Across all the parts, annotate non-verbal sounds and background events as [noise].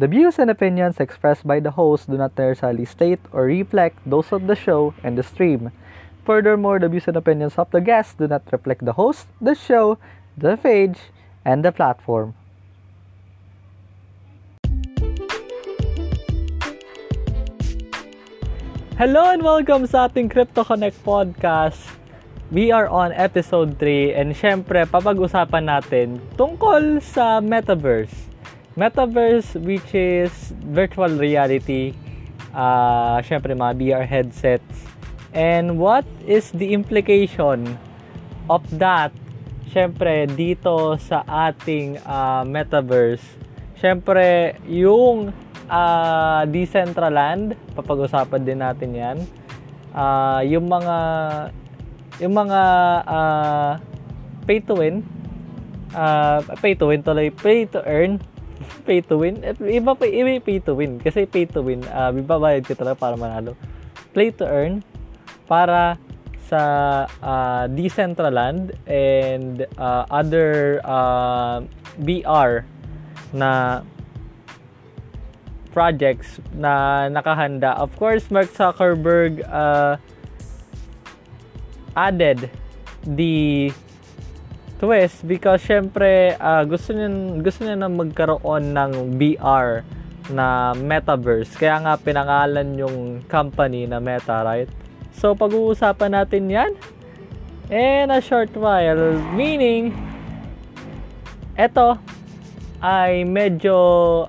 The views and opinions expressed by the host do not necessarily state or reflect those of the show and the stream. Furthermore, the views and opinions of the guests do not reflect the host, the show, the page, and the platform. Hello and welcome sa ating Crypto Connect podcast. We are on episode 3 and syempre papag-usapan natin tungkol sa metaverse. Metaverse which is virtual reality, uh, syempre mga VR headsets. And what is the implication of that syempre dito sa ating uh, metaverse? Syempre yung uh, Decentraland, papag-usapan din natin 'yan. Uh, yung mga yung mga uh, pay to win uh, pay to win tuloy pay to earn pay to win? Iba pa iba pay to win. Kasi pay to win uh, bibabayad ka talaga para manalo. Play to earn para sa uh, Decentraland and uh, other uh, BR na projects na nakahanda. Of course, Mark Zuckerberg uh, added the twist because syempre uh, gusto niya gusto niya na magkaroon ng BR na metaverse. Kaya nga pinangalan yung company na Meta, right? So pag-uusapan natin 'yan in a short while, meaning eto ay medyo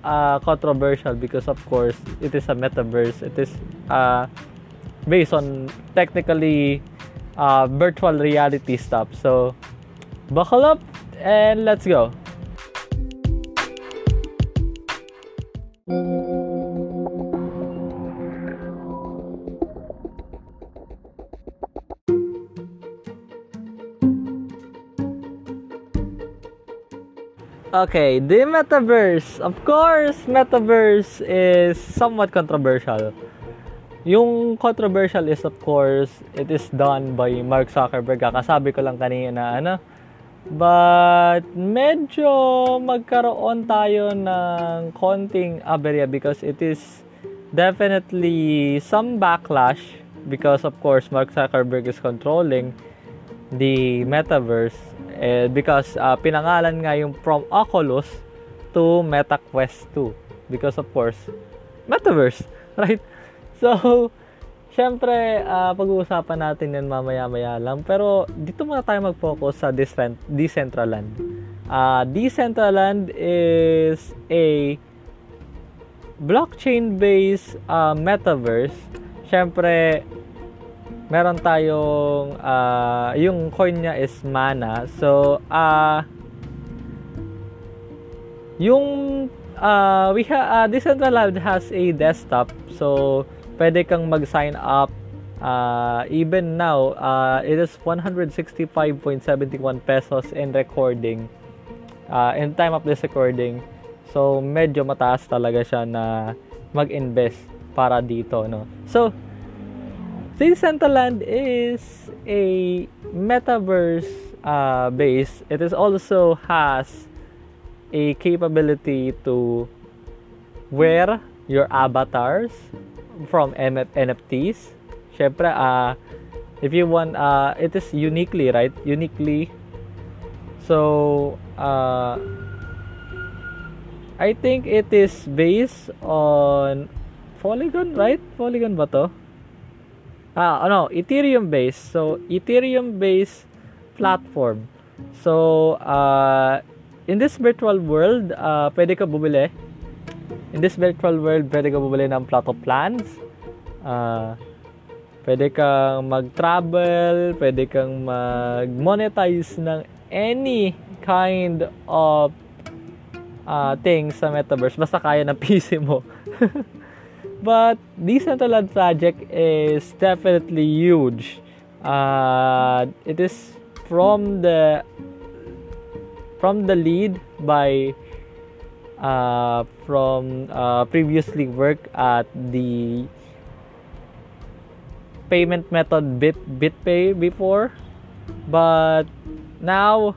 uh, controversial because of course it is a metaverse. It is uh, based on technically uh, virtual reality stuff. So buckle up and let's go. Okay, the metaverse. Of course, metaverse is somewhat controversial. Yung controversial is of course, it is done by Mark Zuckerberg. Kakasabi ko lang kanina ano. But medyo magkaroon tayo ng konting aberya because it is definitely some backlash because of course Mark Zuckerberg is controlling the metaverse eh, because uh, pinangalan nga yung from Oculus to Meta Quest 2 because of course metaverse [laughs] right? So syempre uh, pag-uusapan natin yan mamaya-maya lang pero dito muna tayo mag-focus sa Decentraland uh, Decentraland is a blockchain based uh, metaverse syempre meron tayong uh, yung coin niya is mana. So, uh, yung uh, we ha, uh, Decentraland has a desktop. So, pwede kang mag-sign up uh, even now. Uh, it is 165.71 pesos in recording. Uh, in time of this recording. So, medyo mataas talaga siya na mag-invest para dito, no. So, Decentraland is a metaverse uh, base. It is also has a capability to wear your avatars from MF- NFTs. Syempre, uh, if you want, uh, it is uniquely, right? Uniquely. So, uh, I think it is based on Polygon, right? Polygon ba to? ah, ano, Ethereum based. So, Ethereum based platform. So, uh, in this virtual world, uh, pwede ka bumili. In this virtual world, pwede ka bumili ng plot of plans. Uh, pwede kang mag-travel, pwede kang mag-monetize ng any kind of uh, things sa metaverse. Basta kaya ng [laughs] PC mo. [laughs] But Decentraland project is definitely huge. Uh, it is from the from the lead by uh, from uh, previously work at the payment method Bit BitPay before, but now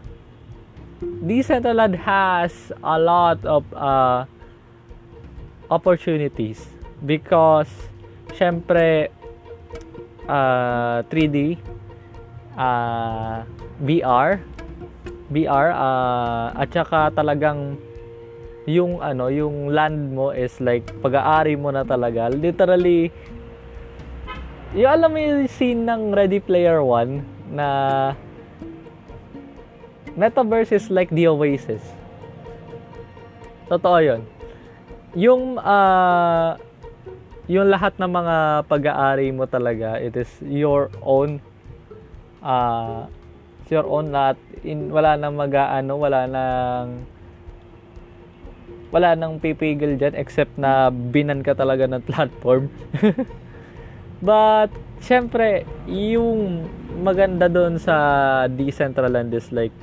Decentraland has a lot of uh, opportunities because syempre uh, 3D uh, VR VR uh, at saka talagang yung ano yung land mo is like pag-aari mo na talaga literally yung alam mo yung scene ng Ready Player One na Metaverse is like the Oasis. Totoo yun. Yung, uh, yung lahat ng mga pag-aari mo talaga, it is your own, uh, it's your own lahat. In, wala nang mag-ano, wala nang, wala nang pipigil dyan except na binan ka talaga ng [laughs] platform. But, syempre, yung maganda doon sa Decentraland is like,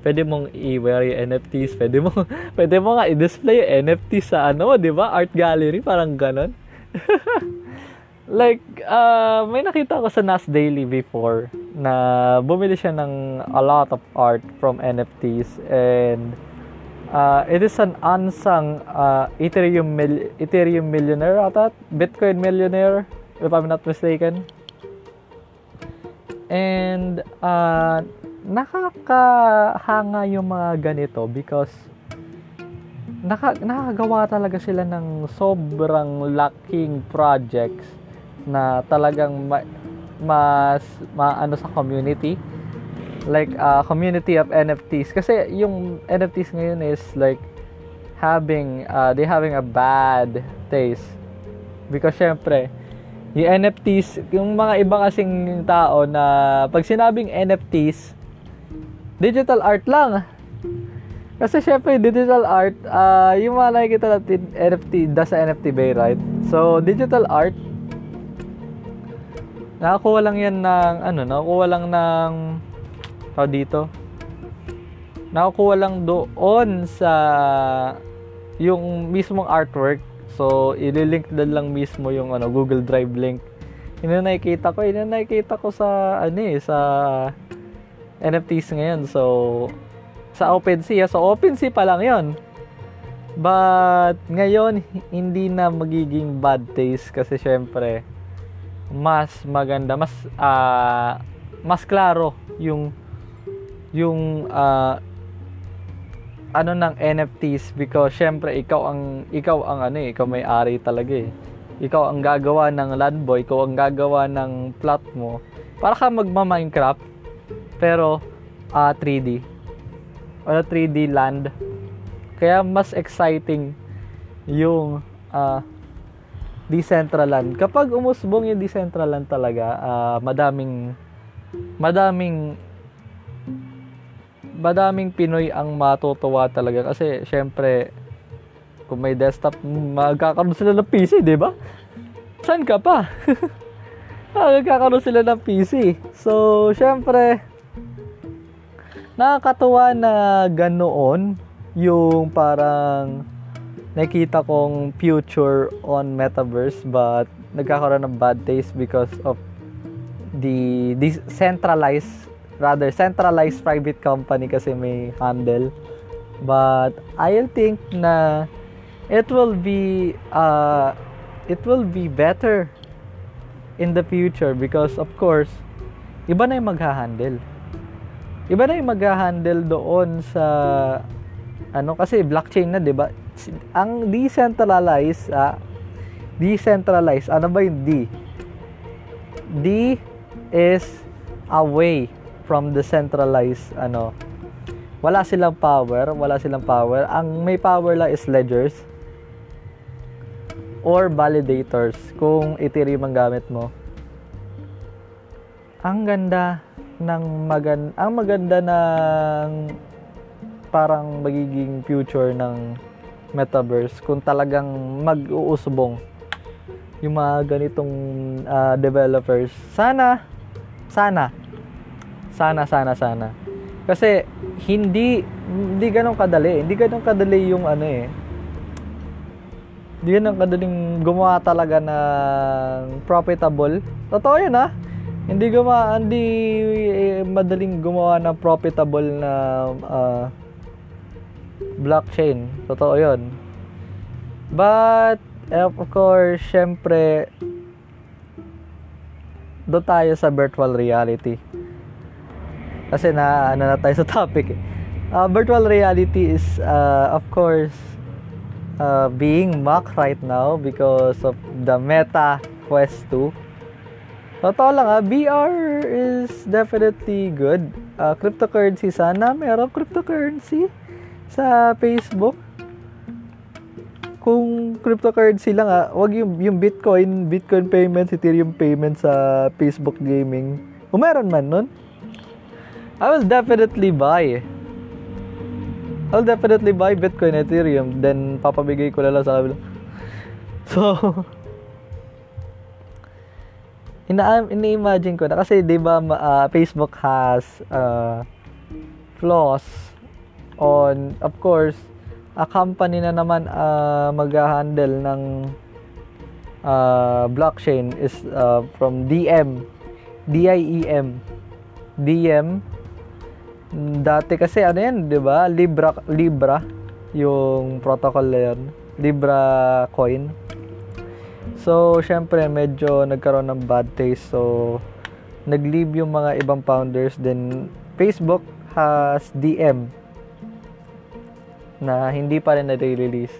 pwede mong i-wear yung NFTs, pwede mo, [laughs] pwede mo nga i-display yung NFT sa ano, di ba? Art gallery, parang ganon. [laughs] like, uh, may nakita ko sa Nas Daily before na bumili siya ng a lot of art from NFTs and uh, it is an unsung uh, Ethereum, mil- Ethereum millionaire ata, Bitcoin millionaire, if I'm not mistaken. And uh, nakakahanga yung mga ganito because naka, nakagawa talaga sila ng sobrang laking projects na talagang ma, mas maano sa community like uh, community of NFTs kasi yung NFTs ngayon is like having uh, they having a bad taste because syempre yung NFTs, yung mga iba kasing tao na pag sinabing NFTs, digital art lang. Kasi syempre, digital art, uh, yung mga nakikita natin, NFT, sa NFT Bay, right? So, digital art, nakakuha lang yan ng, ano, nakakuha lang ng, tao dito, nakakuha lang doon sa, yung mismong artwork, So, ililink din lang mismo yung ano, Google Drive link. Yun yung nakikita ko, yun yung nakikita ko sa, ano eh, sa NFTs ngayon. So, sa OpenSea, so OpenSea pa lang yon But, ngayon, hindi na magiging bad taste kasi syempre, mas maganda, mas, uh, mas klaro yung, yung, uh, ano ng NFTs because syempre ikaw ang ikaw ang ano eh, ikaw may-ari talaga eh. Ikaw ang gagawa ng land boy, ikaw ang gagawa ng plot mo. Para ka magma-Minecraft pero uh, 3D. O 3D land. Kaya mas exciting yung uh, Decentraland. Kapag umusbong yung Decentraland talaga, uh, madaming madaming madaming Pinoy ang matutuwa talaga kasi syempre kung may desktop magkakaroon sila ng PC, 'di ba? Saan ka pa? [laughs] magkakaroon sila ng PC. So, syempre nakakatuwa na ganoon yung parang nakita kong future on metaverse but nagkakaroon ng bad taste because of the decentralized rather centralized private company kasi may handle. But I think na it will be uh, it will be better in the future because of course iba na yung magha-handle. Iba na yung magha-handle doon sa ano kasi blockchain na 'di ba? Ang decentralized uh, decentralized ano ba yung D? D is away from the centralized ano wala silang power wala silang power. Ang may power lang is ledgers or validators kung Ethereum ang gamit mo. Ang ganda ng magan ang maganda ng parang magiging future ng metaverse kung talagang mag-uusbong yung mga ganitong uh, developers. Sana sana sana, sana, sana. Kasi hindi hindi ganun kadali. Hindi ganun kadali yung ano eh. Hindi ganun kadaling gumawa talaga ng profitable. Totoo 'yun ah. Hindi gumawa hindi eh, madaling gumawa ng profitable na uh, blockchain. Totoo 'yun. But, of course, syempre, do tayo sa virtual reality. Kasi na, ano na tayo sa topic eh. Uh, virtual reality is, uh, of course, uh, being mocked right now because of the Meta Quest 2. Totoo lang ah, VR is definitely good. Uh, cryptocurrency sana, meron cryptocurrency sa Facebook. Kung cryptocurrency lang ah, wag yung, yung Bitcoin, Bitcoin payments, Ethereum payments sa Facebook gaming. Kung meron man nun, I will definitely buy. I'll definitely buy Bitcoin, Ethereum, then papabigay ko na lang sa kabila. [laughs] So, [laughs] ina ini-imagine ko na kasi 'di ba uh, Facebook has uh, flaws on of course a company na naman uh, mag-handle ng uh, blockchain is uh, from DM DIEM DM dati kasi ano yan, 'di ba? Libra Libra yung protocol na yan. Libra coin. So, syempre medyo nagkaroon ng bad taste. So, nag-leave yung mga ibang founders then Facebook has DM na hindi pa rin na-release.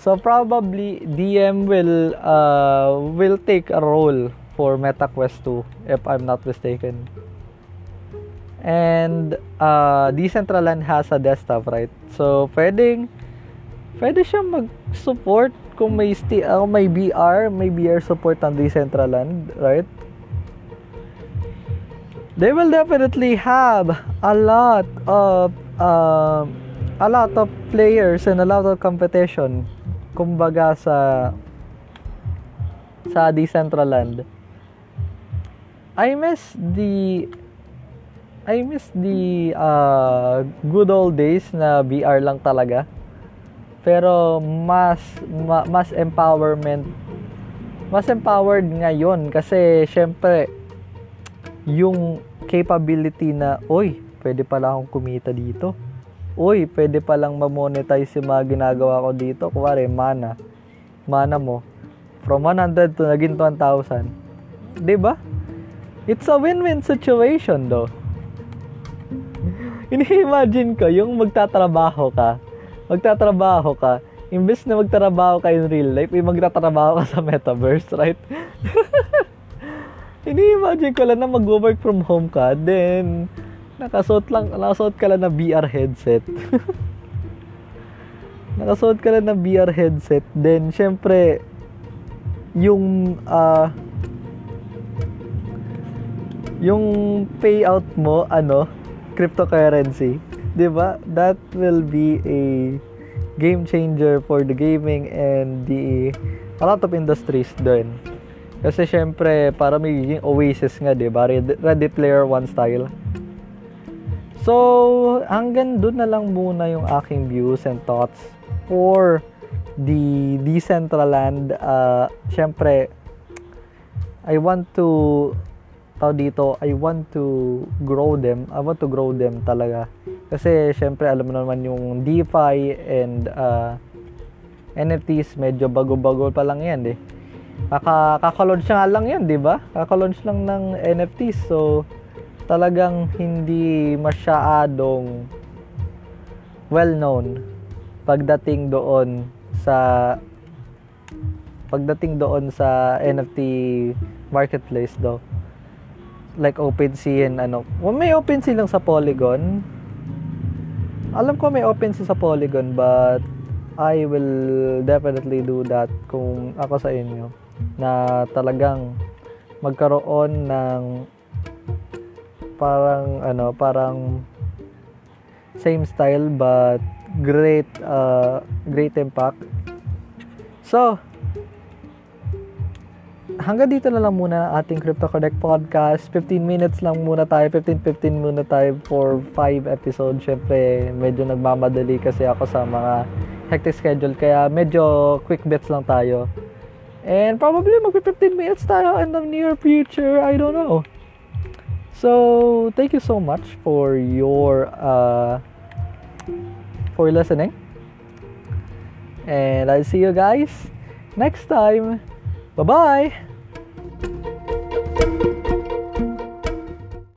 So probably DM will uh, will take a role for MetaQuest 2 if I'm not mistaken. And uh, Decentraland has a desktop, right? So, pwedeng pwede siyang mag-support kung may sti uh, may VR, may VR support ang Decentraland, right? They will definitely have a lot of uh, a lot of players and a lot of competition kumbaga sa sa Decentraland. I miss the I miss the uh, good old days na VR lang talaga. Pero mas ma, mas empowerment mas empowered ngayon kasi syempre yung capability na oy, pwede pala akong kumita dito. Oy, pwede palang ma-monetize yung mga ginagawa ko dito. Kuwari, mana. Mana mo. From 100 to naging 1,000. 'Di ba? It's a win-win situation though. Ini-imagine ko, yung magtatrabaho ka, magtatrabaho ka, imbes na magtrabaho ka in real life, ay magtatrabaho ka [laughs] sa metaverse, right? [laughs] Ini-imagine ko lang na mag-work from home ka, then, nakasuot lang, nakasuot ka lang na VR headset. [laughs] nakasuot ka lang ng VR headset, then, syempre, yung, uh, yung payout mo, ano, cryptocurrency, 'di ba? That will be a game changer for the gaming and the a lot of industries doon. Kasi syempre, para magiging oasis nga, 'di ba? Ready Player One style. So, hanggang doon na lang muna yung aking views and thoughts for the Decentraland. Uh, syempre, I want to tao dito, I want to grow them. I want to grow them talaga. Kasi syempre alam mo naman yung DeFi and uh, NFTs medyo bago-bago pa lang yan eh. Kaka kaka-launch nga lang yan, 'di ba? Kaka-launch lang ng NFTs. So talagang hindi masyadong well known pagdating doon sa pagdating doon sa NFT marketplace daw like OpenSea and ano. Well, may OpenSea lang sa Polygon. Alam ko may OpenSea sa Polygon but I will definitely do that kung ako sa inyo na talagang magkaroon ng parang ano parang same style but great uh, great impact so hanggang dito na lang muna ating Crypto Connect podcast. 15 minutes lang muna tayo, 15-15 muna tayo for 5 episodes. Syempre, medyo nagmamadali kasi ako sa mga hectic schedule, kaya medyo quick bits lang tayo. And probably mag 15 minutes tayo in the near future, I don't know. So, thank you so much for your uh, for listening. And I'll see you guys next time. Bye-bye!